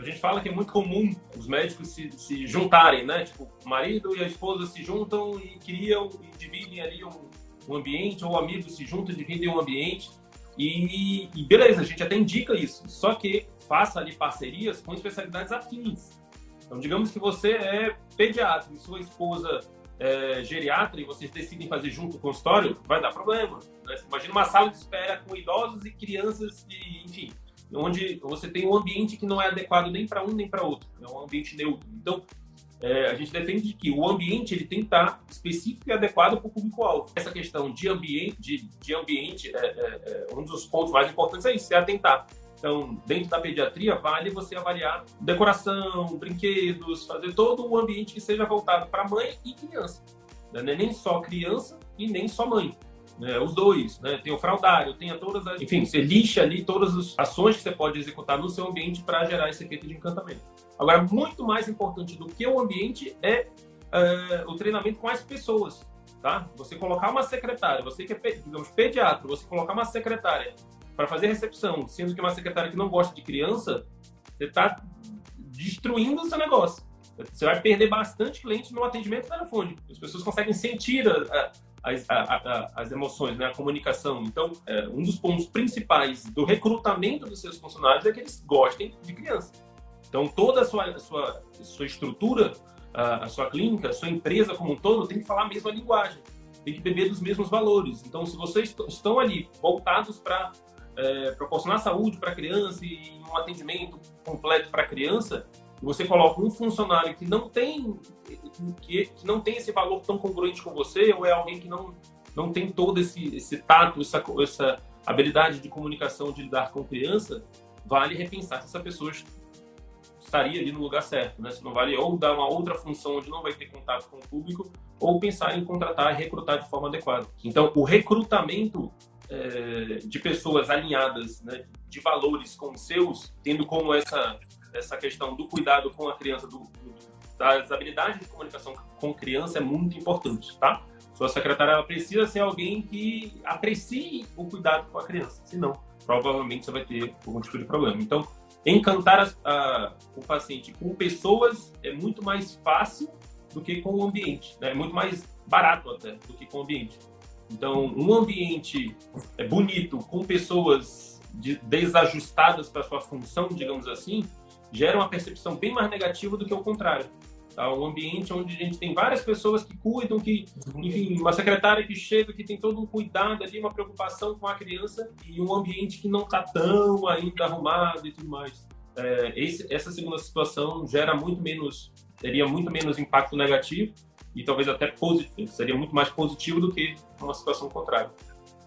A gente fala que é muito comum os médicos se, se juntarem, né? Tipo, o marido e a esposa se juntam e criam e dividem ali um, um ambiente, ou amigos se juntam, dividem um ambiente. E, e, beleza, a gente até indica isso. Só que faça ali parcerias com especialidades afins. Então, digamos que você é pediatra e sua esposa é geriatra e vocês decidem fazer junto o consultório, vai dar problema. Né? Imagina uma sala de espera com idosos e crianças, e, enfim, onde você tem um ambiente que não é adequado nem para um nem para outro. É um ambiente neutro. Então, é, a gente defende que o ambiente ele tem que estar específico e adequado para o público-alvo. Essa questão de ambiente, de, de ambiente é, é, é, um dos pontos mais importantes é isso, é atentar. Então, dentro da pediatria, vale você avaliar decoração, brinquedos, fazer todo o ambiente que seja voltado para mãe e criança. Né? É nem só criança e nem só mãe. Né? Os dois, né? Tem o fraudário, tem todas as... Enfim, você lixa ali todas as ações que você pode executar no seu ambiente para gerar esse efeito de encantamento. Agora, muito mais importante do que o ambiente é uh, o treinamento com as pessoas, tá? Você colocar uma secretária, você que é, digamos, pediatra, você colocar uma secretária para fazer recepção, sendo que uma secretária que não gosta de criança, você está destruindo o seu negócio. Você vai perder bastante cliente no atendimento telefônico. As pessoas conseguem sentir a, a, a, as emoções, né? a comunicação. Então, é, um dos pontos principais do recrutamento dos seus funcionários é que eles gostem de criança. Então, toda a sua, a sua, a sua estrutura, a, a, sua clínica, a sua empresa como um todo tem que falar a mesma linguagem, tem que beber dos mesmos valores. Então, se vocês estão ali voltados para é, proporcionar saúde para a criança e um atendimento completo para a criança, você coloca um funcionário que não tem que, que, não tem esse valor tão congruente com você ou é alguém que não não tem todo esse, esse tato, essa, essa habilidade de comunicação de lidar com criança, vale repensar se essa pessoa estaria ali no lugar certo, né? Se não vale ou dar uma outra função onde não vai ter contato com o público, ou pensar em contratar e recrutar de forma adequada. Então, o recrutamento é, de pessoas alinhadas, né, de valores com os seus, tendo como essa, essa questão do cuidado com a criança, do, das habilidades de comunicação com criança é muito importante, tá? Sua secretária precisa ser alguém que aprecie o cuidado com a criança, senão provavelmente você vai ter algum tipo de problema. Então, encantar a, a, o paciente com pessoas é muito mais fácil do que com o ambiente, né? é muito mais barato até do que com o ambiente. Então, um ambiente é bonito, com pessoas de, desajustadas para sua função, digamos assim, gera uma percepção bem mais negativa do que o contrário. Tá? Um ambiente onde a gente tem várias pessoas que cuidam, que, enfim, uma secretária que chega, que tem todo um cuidado ali, uma preocupação com a criança, e um ambiente que não está tão ainda arrumado e tudo mais. É, esse, essa segunda situação gera muito menos, teria muito menos impacto negativo e talvez até positivo, seria muito mais positivo do que uma situação contrária.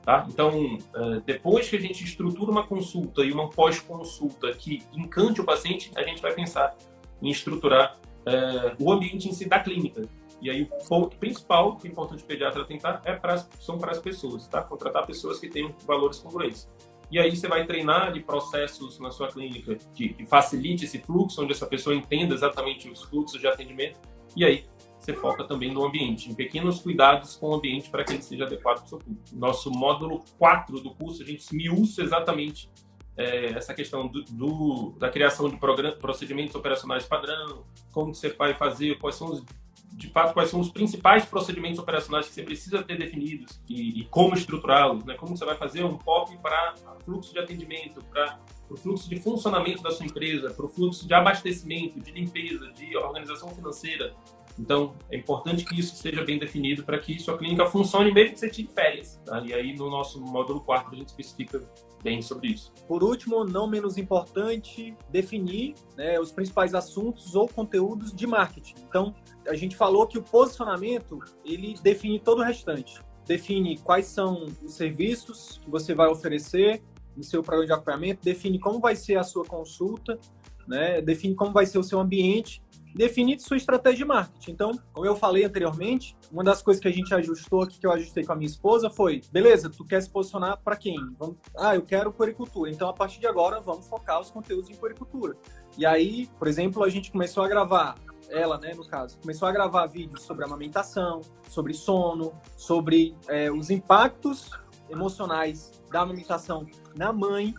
Tá? Então, é, depois que a gente estrutura uma consulta e uma pós-consulta que encante o paciente, a gente vai pensar em estruturar é, o ambiente em si da clínica. E aí, o ponto principal que é importante o pediatra tentar é pra, são para as pessoas, tá? Contratar pessoas que tenham valores congruentes. E aí você vai treinar de processos na sua clínica que, que facilite esse fluxo, onde essa pessoa entenda exatamente os fluxos de atendimento. E aí você foca também no ambiente, em pequenos cuidados com o ambiente para que ele seja adequado para o seu público. Nosso módulo 4 do curso, a gente esmiuça exatamente é, essa questão do, do, da criação de procedimentos operacionais padrão, como você vai fazer, quais são os, de fato, quais são os principais procedimentos operacionais que você precisa ter definidos e, e como estruturá-los, né? como você vai fazer um POP para fluxo de atendimento, para o fluxo de funcionamento da sua empresa, para o fluxo de abastecimento, de limpeza, de organização financeira, então, é importante que isso seja bem definido para que sua clínica funcione mesmo que você tire férias. Tá? E aí, no nosso módulo 4, a gente especifica bem sobre isso. Por último, não menos importante, definir né, os principais assuntos ou conteúdos de marketing. Então, a gente falou que o posicionamento, ele define todo o restante. Define quais são os serviços que você vai oferecer no seu programa de acompanhamento, define como vai ser a sua consulta, né, define como vai ser o seu ambiente definir sua estratégia de marketing. Então, como eu falei anteriormente, uma das coisas que a gente ajustou aqui, que eu ajustei com a minha esposa, foi: beleza, tu quer se posicionar para quem? Vamos... Ah, eu quero puericultura. Então, a partir de agora, vamos focar os conteúdos em puericultura. E aí, por exemplo, a gente começou a gravar ela, né, no caso, começou a gravar vídeos sobre amamentação, sobre sono, sobre é, os impactos emocionais da amamentação na mãe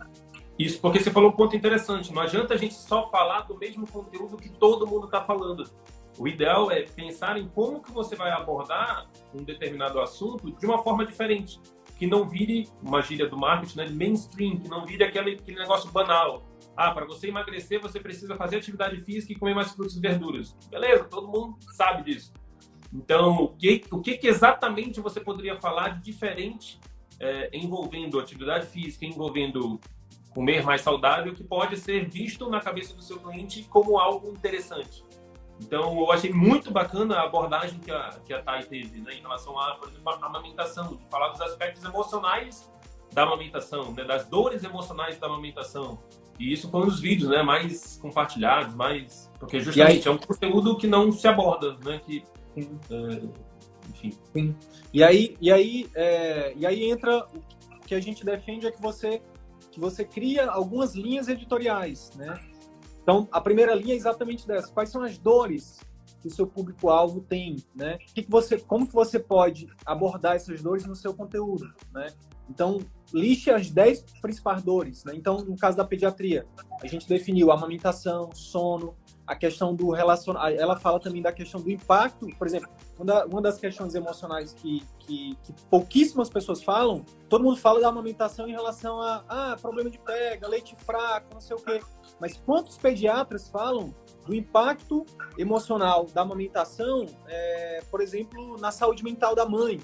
isso, porque você falou um ponto interessante. Não adianta a gente só falar do mesmo conteúdo que todo mundo está falando. O ideal é pensar em como que você vai abordar um determinado assunto de uma forma diferente, que não vire uma gíria do marketing, né, mainstream, que não vire aquele, aquele negócio banal. Ah, para você emagrecer, você precisa fazer atividade física e comer mais frutas e verduras. Beleza, todo mundo sabe disso. Então, o que, o que, que exatamente você poderia falar de diferente é, envolvendo atividade física, envolvendo comer mais saudável, que pode ser visto na cabeça do seu cliente como algo interessante. Então, eu achei muito bacana a abordagem que a, que a Thay teve né, em relação à, por exemplo, a amamentação, de falar dos aspectos emocionais da amamentação, né, das dores emocionais da amamentação. E isso foi um dos vídeos né, mais compartilhados, mais. Porque justamente aí... é um conteúdo que não se aborda, né? Que, é, enfim. Sim. E aí, e, aí, é, e aí entra o que a gente defende é que você que você cria algumas linhas editoriais, né? Então, a primeira linha é exatamente dessa. Quais são as dores que o seu público-alvo tem, né? Que que você, como que você pode abordar essas dores no seu conteúdo, né? Então, lixe as 10 principais dores, né? Então, no caso da pediatria, a gente definiu amamentação, sono, a questão do relacionamento. Ela fala também da questão do impacto, por exemplo, uma das questões emocionais que, que, que, pouquíssimas pessoas falam, todo mundo fala da amamentação em relação a ah, problema de pega, leite fraco, não sei o quê. Mas quantos pediatras falam do impacto emocional da amamentação, é, por exemplo, na saúde mental da mãe,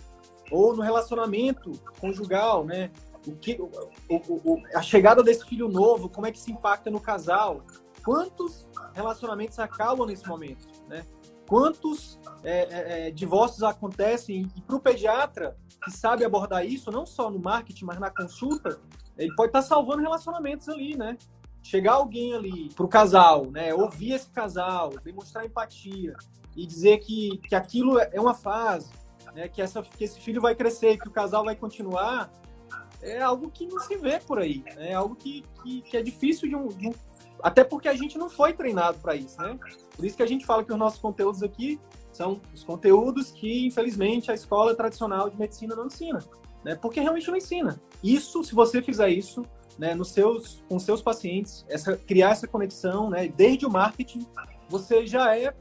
ou no relacionamento conjugal, né? O que, o, o, a chegada desse filho novo, como é que se impacta no casal? Quantos relacionamentos acabam nesse momento, né? Quantos é, é, é divórcios acontecem e para o pediatra que sabe abordar isso, não só no marketing, mas na consulta, ele pode estar tá salvando relacionamentos ali, né? Chegar alguém ali para o casal, né? Ouvir esse casal, demonstrar empatia e dizer que, que aquilo é uma fase, né? Que, essa, que esse filho vai crescer, que o casal vai continuar, é algo que não se vê por aí. Né? É algo que, que, que é difícil de um, de um, Até porque a gente não foi treinado para isso, né? Por isso que a gente fala que os nossos conteúdos aqui são os conteúdos que, infelizmente, a escola tradicional de medicina não ensina. Né? Porque realmente não ensina. Isso, se você fizer isso né, nos seus, com seus pacientes, essa, criar essa conexão, né, desde o marketing, você já é,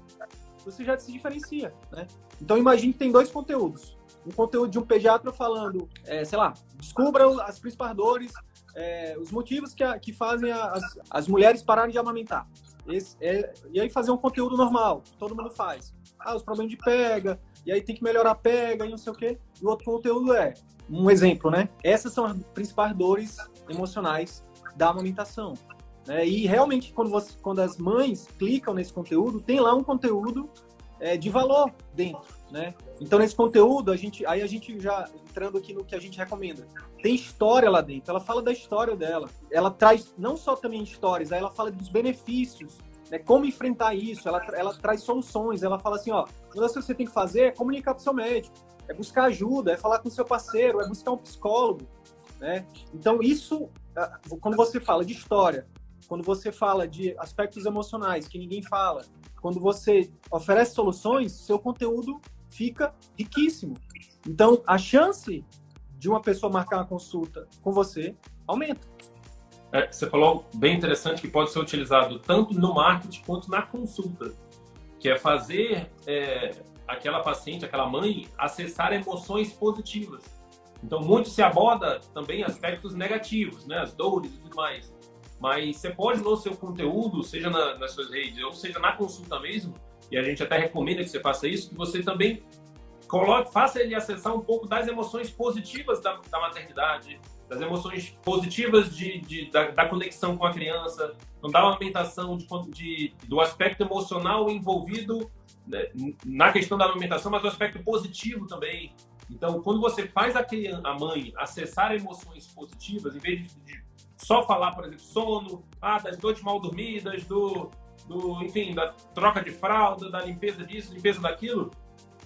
você já se diferencia, né? Então imagine que tem dois conteúdos um conteúdo de um pediatra falando, é, sei lá, descubra as principais dores, é, os motivos que, a, que fazem a, as, as mulheres pararem de amamentar. Esse, é, e aí fazer um conteúdo normal, todo mundo faz. Ah, os problemas de pega, e aí tem que melhorar a pega e não sei o quê. E o outro conteúdo é, um exemplo, né? Essas são as principais dores emocionais da amamentação. Né? E realmente, quando, você, quando as mães clicam nesse conteúdo, tem lá um conteúdo é, de valor dentro né? Então nesse conteúdo a gente, aí a gente já entrando aqui no que a gente recomenda, tem história lá dentro. Ela fala da história dela. Ela traz não só também histórias, aí ela fala dos benefícios, né? Como enfrentar isso. Ela, ela traz soluções. Ela fala assim, ó, o que você tem que fazer é comunicar com seu médico, é buscar ajuda, é falar com seu parceiro, é buscar um psicólogo, né? Então isso, quando você fala de história, quando você fala de aspectos emocionais que ninguém fala, quando você oferece soluções, seu conteúdo fica riquíssimo. Então, a chance de uma pessoa marcar uma consulta com você aumenta. É, você falou bem interessante que pode ser utilizado tanto no marketing quanto na consulta, que é fazer é, aquela paciente, aquela mãe, acessar emoções positivas. Então, muito se aborda também aspectos negativos, né? as dores e tudo mais. Mas você pode, no seu conteúdo, seja na, nas suas redes, ou seja na consulta mesmo, e a gente até recomenda que você faça isso, que você também coloque, faça ele acessar um pouco das emoções positivas da, da maternidade, das emoções positivas de, de da, da, conexão com a criança, não dá uma amamentação de, de, do aspecto emocional envolvido né, na questão da amamentação, mas o aspecto positivo também. Então, quando você faz a, criança, a mãe acessar emoções positivas, em vez de, de só falar, por exemplo, sono, ah, das noites mal dormidas, do, do, enfim, da troca de fralda, da limpeza disso, limpeza daquilo,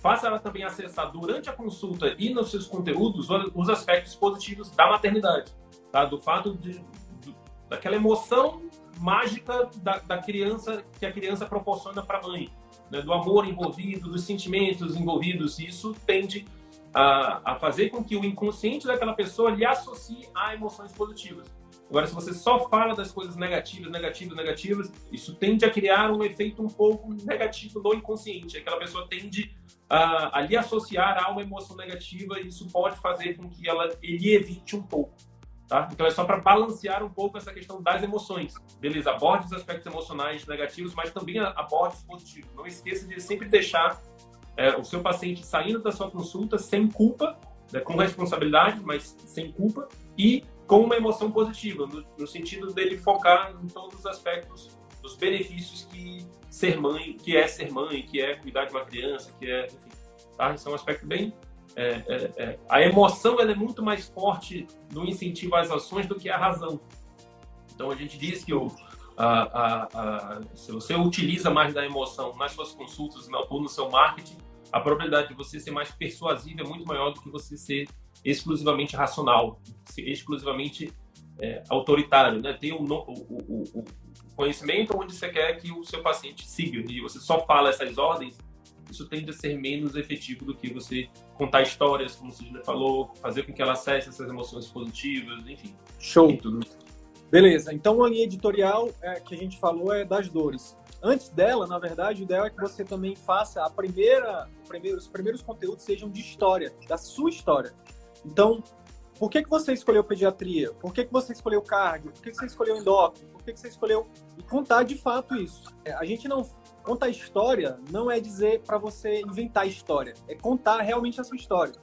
faça ela também acessar durante a consulta e nos seus conteúdos os aspectos positivos da maternidade, tá? Do fato de, de daquela emoção mágica da, da, criança que a criança proporciona para a mãe, né? do amor envolvido, dos sentimentos envolvidos. Isso tende a, a fazer com que o inconsciente daquela pessoa lhe associe a emoções positivas. Agora, se você só fala das coisas negativas, negativas, negativas, isso tende a criar um efeito um pouco negativo no inconsciente. Aquela pessoa tende a, a lhe associar a uma emoção negativa e isso pode fazer com que ela ele evite um pouco. Tá? Então é só para balancear um pouco essa questão das emoções. Beleza, aborde os aspectos emocionais negativos, mas também aborde os positivos. Não esqueça de sempre deixar é, o seu paciente saindo da sua consulta sem culpa, né, com responsabilidade, mas sem culpa, e com uma emoção positiva, no, no, sentido dele focar em todos os aspectos dos benefícios que ser mãe, que é ser mãe, que é cuidar de uma criança, que é, enfim, tá? Isso é um aspecto bem é, é, é. a emoção ela é muito mais forte no incentivo às ações do que a razão. Então a gente diz que o, a, a, a, se você utiliza mais da emoção nas suas consultas ou no seu marketing, a probabilidade de você ser mais persuasivo é muito maior do que você ser exclusivamente racional, exclusivamente é, autoritário, né? Tem o, o, o, conhecimento onde você quer que o seu paciente siga e você só fala essas ordens, isso tende a ser menos efetivo do que você contar histórias, como o Sidney falou, fazer com que ela acesse essas emoções positivas, enfim. Show. Beleza. Então a linha editorial é, que a gente falou é das dores. Antes dela, na verdade, o ideal é que você também faça a primeira, os primeiros conteúdos sejam de história, da sua história. Então, por que, que você escolheu pediatria? Por que, que você escolheu cardio? Por que, que você escolheu endócrino? Por que, que você escolheu... E contar de fato isso. É, a gente não... Contar história não é dizer para você inventar história. É contar realmente a sua história.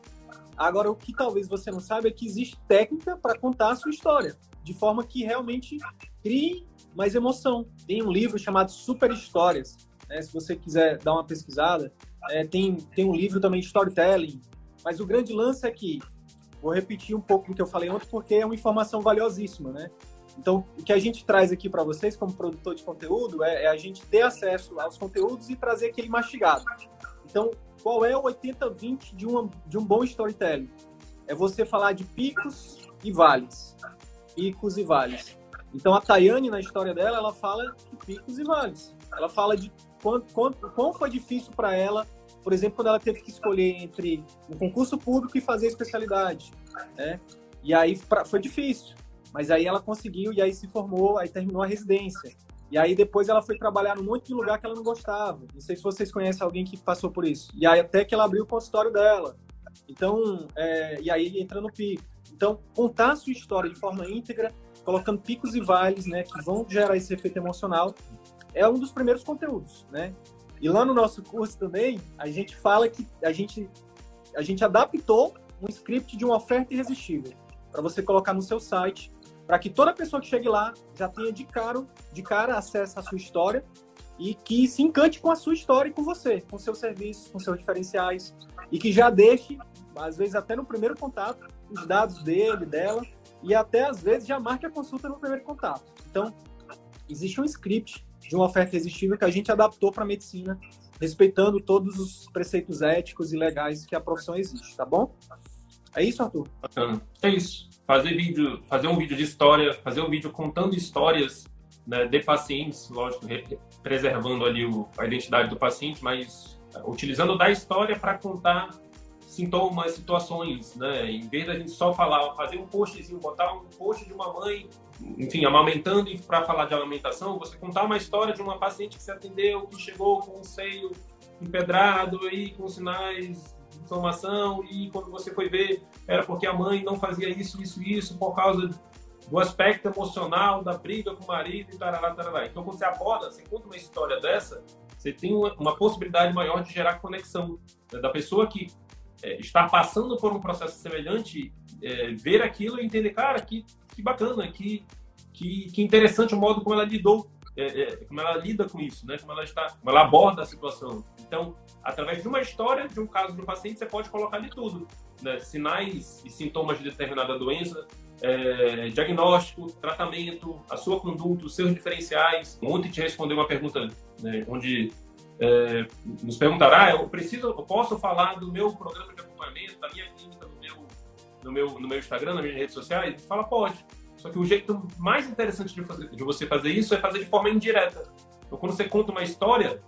Agora, o que talvez você não saiba é que existe técnica para contar a sua história. De forma que realmente crie mais emoção. Tem um livro chamado Super Histórias. Né? Se você quiser dar uma pesquisada, é, tem, tem um livro também de storytelling. Mas o grande lance é que Vou repetir um pouco do que eu falei ontem, porque é uma informação valiosíssima, né? Então, o que a gente traz aqui para vocês, como produtor de conteúdo, é, é, a gente ter acesso aos conteúdos e trazer aquele mastigado. Então, qual é o 80-20 de, de um bom storytelling? É você falar de picos e vales. Picos e vales. Então a Tayane, na história dela, ela fala de picos e vales. Ela fala de quanto, quanto, quão foi difícil para ela, por exemplo, quando ela teve que escolher entre um concurso público e fazer especialidade. Né? E aí pra, foi difícil. Mas aí ela conseguiu e aí se formou, aí terminou a residência. E aí depois ela foi trabalhar num monte de lugar que ela não gostava. Não sei se vocês conhecem alguém que passou por isso. E aí até que ela abriu o consultório dela. Então, é, e aí entra no pico. Então, contar a sua história de forma íntegra, colocando picos e vales, né, que vão gerar esse efeito emocional, é um dos primeiros conteúdos, né? E lá no nosso curso também, a gente fala que a gente a gente adaptou um script de uma oferta irresistível para você colocar no seu site, para que toda pessoa que chegue lá já tenha de cara, de cara acesso à sua história e que se encante com a sua história e com você, com seus serviços, com seus diferenciais e que já deixe, às vezes até no primeiro contato, os dados dele, dela e até às vezes já marque a consulta no primeiro contato. Então, existe um script de uma oferta irresistível que a gente adaptou para a medicina, respeitando todos os preceitos éticos e legais que a profissão existe, tá bom? É isso, Arthur? É isso. Fazer vídeo, fazer um vídeo de história, fazer um vídeo contando histórias né, de pacientes, lógico, preservando ali o, a identidade do paciente, mas é, utilizando da história para contar sintomas, situações, né? Em vez da gente só falar, fazer um postzinho, botar um post de uma mãe, enfim, amamentando e para falar de amamentação, você contar uma história de uma paciente que se atendeu, que chegou com um seio empedrado e com sinais inflamação e quando você foi ver era porque a mãe não fazia isso, isso, isso por causa do aspecto emocional da briga com o marido e tarará, tarará. Então, quando você aborda, você conta uma história dessa, você tem uma, uma possibilidade maior de gerar conexão né, da pessoa que é, está passando por um processo semelhante, é, ver aquilo e entender, cara, que, que bacana, que, que, que interessante o modo como ela lidou é, é, como ela lida com isso, né? Como ela está, como ela aborda a situação. Então, através de uma história, de um caso de um paciente, você pode colocar de tudo, né? Sinais e sintomas de determinada doença, é, diagnóstico, tratamento, a sua conduta, os seus diferenciais. Ontem te respondeu uma pergunta, né, onde é, nos perguntaram, ah, eu preciso, eu posso falar do meu programa de acompanhamento, da minha clínica, no meu, no meu, no meu Instagram, nas minhas redes sociais? Fala, pode. Só que o jeito mais interessante de, fazer, de você fazer isso é fazer de forma indireta. Então, quando você conta uma história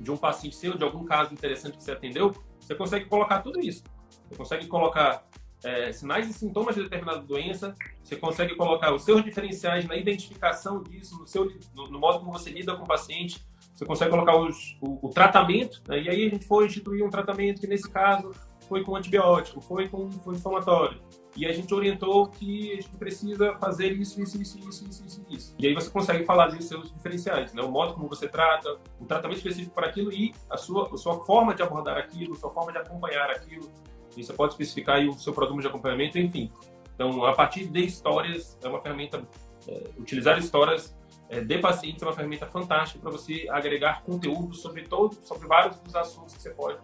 de um paciente seu, de algum caso interessante que você atendeu, você consegue colocar tudo isso. Você consegue colocar é, sinais e sintomas de determinada doença, você consegue colocar os seus diferenciais na identificação disso, no, seu, no, no modo como você lida com o paciente, você consegue colocar os, o, o, tratamento, né? e aí a gente foi instituir um tratamento que, nesse caso, foi com antibiótico, foi com foi inflamatório. E a gente orientou que a gente precisa fazer isso, isso, isso, isso, isso, isso, isso. E aí você consegue falar dos seus diferenciais, né? O modo como você trata, o tratamento específico para aquilo e a sua, a sua forma de abordar aquilo, a sua forma de acompanhar aquilo. E você pode especificar aí o seu produto de acompanhamento, enfim. Então, a partir de histórias, é uma ferramenta, é, utilizar histórias é, de pacientes é uma ferramenta fantástica para você agregar conteúdo sobre todo, sobre vários dos assuntos que você pode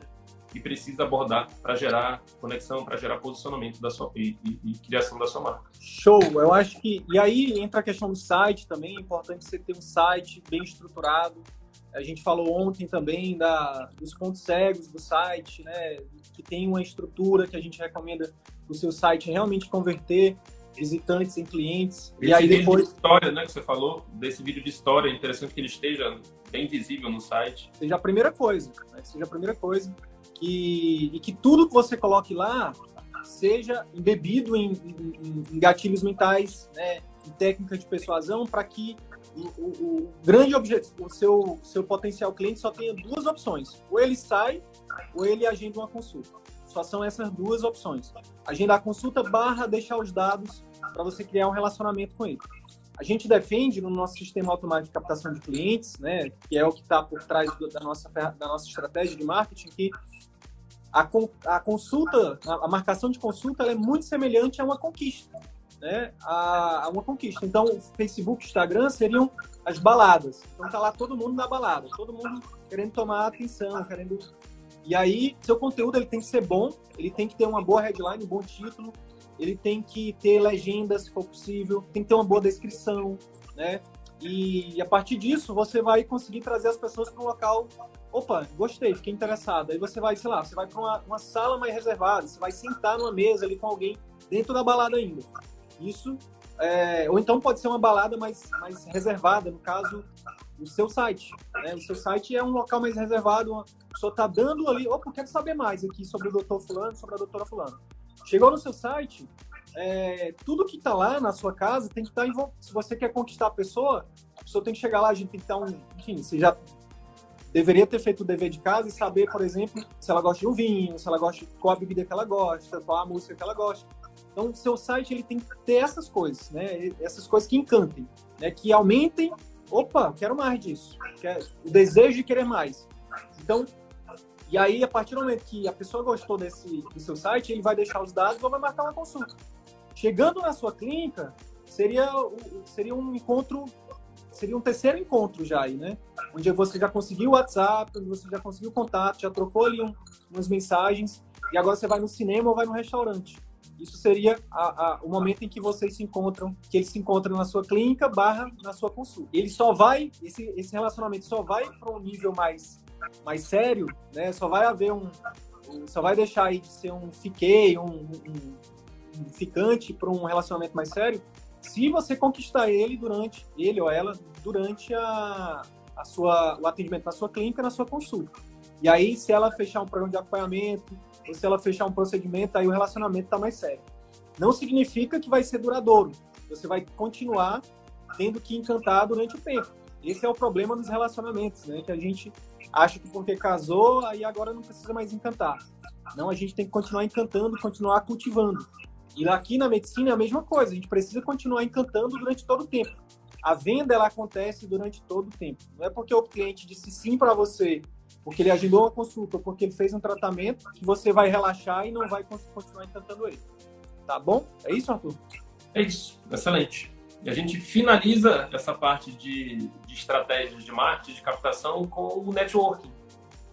e precisa abordar para gerar conexão, para gerar posicionamento da sua e, e, e, criação da sua marca. Show, eu acho que e aí entra a questão do site também, é importante você ter um site bem estruturado. A gente falou ontem também da, dos pontos cegos do site, né, que tem uma estrutura que a gente recomenda o seu site realmente converter visitantes em clientes. Esse e aí depois de história, né, que você falou, desse vídeo de história, é interessante que ele esteja bem visível no site. Seja a primeira coisa, né? seja a primeira coisa que, e que tudo que você coloque lá seja embebido em, em, em gatilhos mentais, né, em técnicas de persuasão, para que o, o, o, grande objetivo, o seu, seu potencial cliente só tenha duas opções: ou ele sai, ou ele agenda uma consulta. Só são essas duas opções. Agendar a consulta barra deixar os dados para você criar um relacionamento com ele. A gente defende no nosso sistema automático de captação de clientes, né, que é o que está por trás da nossa, da nossa estratégia de marketing, que a, a consulta, a, marcação de consulta, é muito semelhante a uma conquista, né? A, a, uma conquista. Então, Facebook, Instagram seriam as baladas. Então, tá lá todo mundo na balada, todo mundo querendo tomar atenção, querendo. E aí, seu conteúdo ele tem que ser bom, ele tem que ter uma boa headline, um bom título, ele tem que ter legenda, se for possível, tem que ter uma boa descrição, né? E, e a partir disso, você vai conseguir trazer as pessoas para um local opa, gostei, fiquei interessado. Aí você vai, sei lá, você vai para uma, uma sala mais reservada, você vai sentar numa mesa ali com alguém dentro da balada ainda. Isso, é, ou então pode ser uma balada mais, mais reservada, no caso, o seu site. Né? O seu site é um local mais reservado, a pessoa está dando ali, opa, quero saber mais aqui sobre o doutor fulano, sobre a doutora fulano. Chegou no seu site, é, tudo que está lá na sua casa tem que estar tá Se você quer conquistar a pessoa, a pessoa tem que chegar lá, a gente tem que estar um. Enfim, você já deveria ter feito o dever de casa e saber, por exemplo, se ela gosta de um vinho, se ela gosta qual a bebida que ela gosta, qual a música que ela gosta. Então, seu site ele tem que ter essas coisas, né? Essas coisas que encantem, né? Que aumentem. Opa, quero mais disso. Quero, o desejo de querer mais. Então, e aí, a partir do momento que a pessoa gostou desse, do seu site, ele vai deixar os dados ou vai marcar uma consulta. Chegando na sua clínica, seria, seria um encontro, seria um terceiro encontro já aí, né? Onde você já conseguiu o WhatsApp, onde você já conseguiu o contato, já trocou ali um, umas mensagens, e agora você vai no cinema ou vai no restaurante. Isso seria a, a, o momento em que vocês se encontram, que eles se encontram na sua clínica barra na sua consulta. Ele só vai, esse, esse relacionamento só vai para um nível mais, mais sério, né? Só vai haver um, um só vai deixar aí de ser um fiquei, um, um, um ficante para um relacionamento mais sério, se você conquistar ele durante, ele ou ela, durante a, a sua, o atendimento na sua clínica, na sua consulta. E aí, se ela fechar um programa de acompanhamento, ou se ela fechar um procedimento, aí o relacionamento está mais sério. Não significa que vai ser duradouro. Você vai continuar tendo que encantar durante o tempo. Esse é o problema dos relacionamentos, né? Que a gente acha que porque casou, aí agora não precisa mais encantar. Não, a gente tem que continuar encantando, continuar cultivando. E aqui na medicina é a mesma coisa, a gente precisa continuar encantando durante todo o tempo. A venda ela acontece durante todo o tempo. Não é porque o cliente disse sim para você porque ele agendou uma consulta, porque ele fez um tratamento, que você vai relaxar e não vai continuar encantando ele. Tá bom? É isso, Arthur? É isso. Excelente. E a gente finaliza essa parte de, de estratégias de marketing, de captação, com o networking,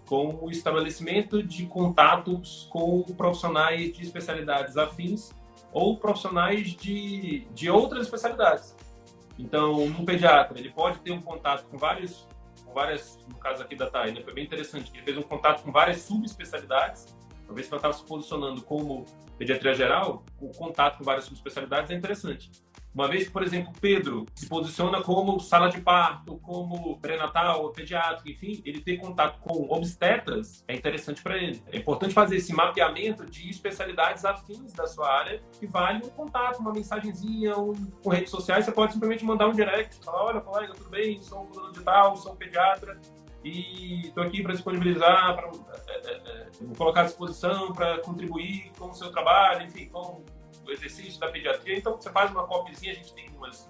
com o estabelecimento de contatos com profissionais de especialidades afins ou profissionais de, de outras especialidades. Então, um pediatra, ele pode ter um contato com vários várias, no caso aqui da Thay, né, foi bem interessante, ele fez um contato com várias subespecialidades, para ver se ela estava se posicionando como pediatria geral, o contato com várias subespecialidades é interessante. Uma vez que, por exemplo, Pedro se posiciona como sala de parto, como pré-natal, pediátrico, enfim, ele ter contato com obstetras é interessante para ele. É importante fazer esse mapeamento de especialidades afins da sua área que vale um contato, uma mensagenzinha, um, com redes sociais. Você pode simplesmente mandar um direct, falar: olha, colega, tudo bem? Sou fulano de tal, sou pediatra e estou aqui para disponibilizar, para é, é, é, colocar à disposição para contribuir com o seu trabalho, enfim, com o exercício da pediatria. Então, você faz uma copizinha, a gente tem umas,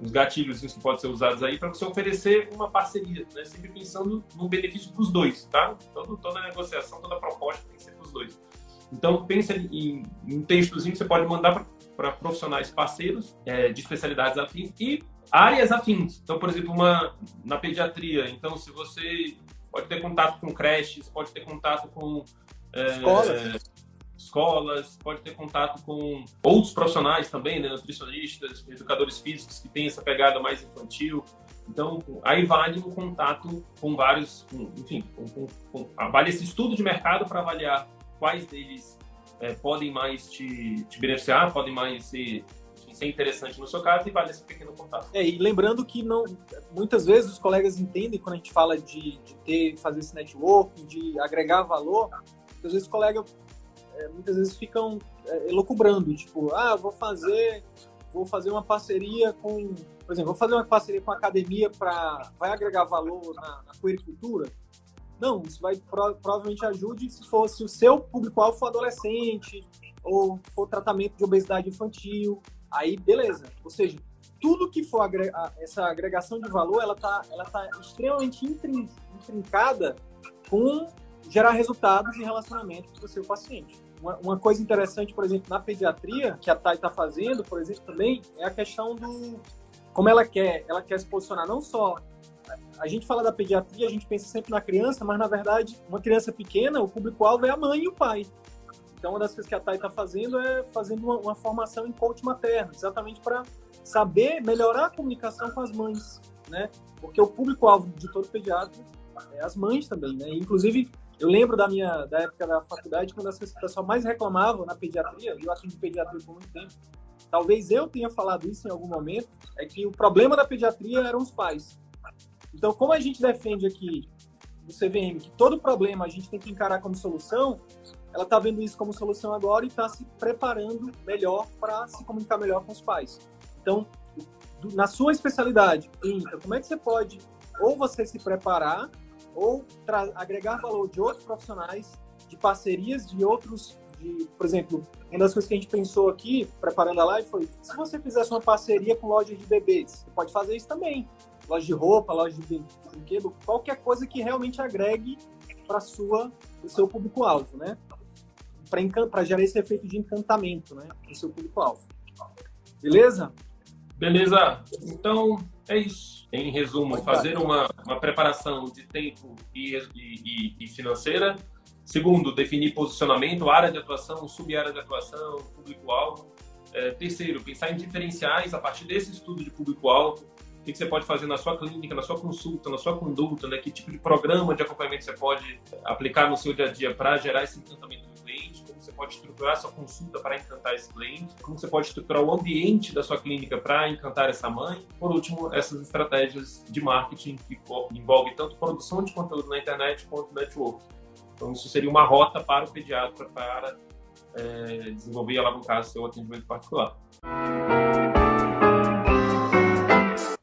uns gatilhos que podem ser usados aí para você oferecer uma parceria, né? sempre pensando no benefício para os dois, tá? Todo, toda negociação, toda proposta tem que ser para os dois. Então, pensa em um textozinho que você pode mandar para profissionais parceiros é, de especialidades afins e áreas afins. Então, por exemplo, uma, na pediatria, então, se você pode ter contato com creches, pode ter contato com... É, Escolas escolas, pode ter contato com outros profissionais também, né, nutricionistas, educadores físicos que têm essa pegada mais infantil. Então, aí vale o contato com vários, enfim, com, com, vale esse estudo de mercado para avaliar quais deles é, podem mais te, te, beneficiar, podem mais ser, ser interessante no seu caso e vale esse pequeno contato. É, e lembrando que não, muitas vezes os colegas entendem quando a gente fala de, de ter, fazer esse network, de agregar valor, às vezes o colega é, muitas vezes ficam é, tipo, ah, vou fazer, vou fazer uma parceria com, por exemplo, vou fazer uma parceria com a academia para vai agregar valor na, na. Não, isso vai pro, provavelmente ajude se fosse o seu público-alvo for adolescente ou for tratamento de obesidade infantil, aí beleza. Ou seja, tudo que for agrega, essa agregação de valor, ela está ela tá extremamente intrincada com gerar resultados em relacionamento com o seu paciente. Uma, uma, coisa interessante, por exemplo, na pediatria, que a Thay está fazendo, por exemplo, também, é a questão do. Como ela quer, ela quer se posicionar não só. A gente fala da pediatria, a gente pensa sempre na criança, mas na verdade, uma criança pequena, o público-alvo é a mãe e o pai. Então, uma das coisas que a Thay está fazendo é fazendo uma, uma, formação em coach materno, exatamente para saber melhorar a comunicação com as mães, né? Porque o público-alvo de todo pediatra é as mães também, né? Inclusive, eu lembro da minha da época da faculdade, quando as pessoas mais reclamavam na pediatria, eu atendi pediatria por muito tempo, talvez eu tenha falado isso em algum momento, é que o problema da pediatria eram os pais. Então, como a gente defende aqui no CVM que todo problema a gente tem que encarar como solução, ela está vendo isso como solução agora e está se preparando melhor para se comunicar melhor com os pais. Então, na sua especialidade, como é que você pode ou você se preparar ou agregar valor de outros profissionais, de parcerias de outros, de, por exemplo, uma das coisas que a gente pensou aqui, preparando a live, foi se você fizesse uma parceria com loja de bebês, você pode fazer isso também. Loja de roupa, loja de brinquedo, qualquer coisa que realmente agregue para sua o seu público-alvo, né? Para gerar esse efeito de encantamento, né? No seu público-alvo. Beleza? Beleza. Então, é isso. Em resumo, fazer uma, uma preparação de tempo e, e, e financeira. Segundo, definir posicionamento, área de atuação, sub-área de atuação, público-alvo. É, terceiro, pensar em diferenciais a partir desse estudo de público-alvo. Que você pode fazer na sua clínica, na sua consulta, na sua conduta, né? que tipo de programa de acompanhamento você pode aplicar no seu dia a dia para gerar esse encantamento do cliente, como você pode estruturar sua consulta para encantar esse cliente, como você pode estruturar o ambiente da sua clínica para encantar essa mãe. Por último, essas estratégias de marketing que envolvem tanto produção de conteúdo na internet quanto network. Então, isso seria uma rota para o pediatra para é, desenvolver e alavancar seu atendimento particular.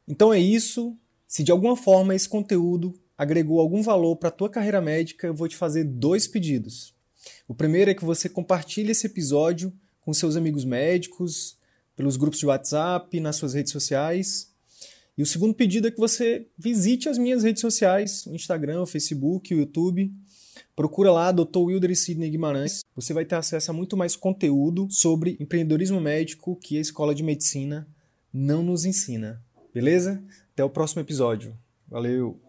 Então é isso. Se de alguma forma esse conteúdo agregou algum valor para a tua carreira médica, eu vou te fazer dois pedidos. O primeiro é que você compartilhe esse episódio com seus amigos médicos, pelos grupos de WhatsApp, nas suas redes sociais. E o segundo pedido é que você visite as minhas redes sociais, o Instagram, o Facebook, o YouTube. Procura lá Dr. Wilder Sidney Guimarães. Você vai ter acesso a muito mais conteúdo sobre empreendedorismo médico que a Escola de Medicina não nos ensina. Beleza? Até o próximo episódio. Valeu!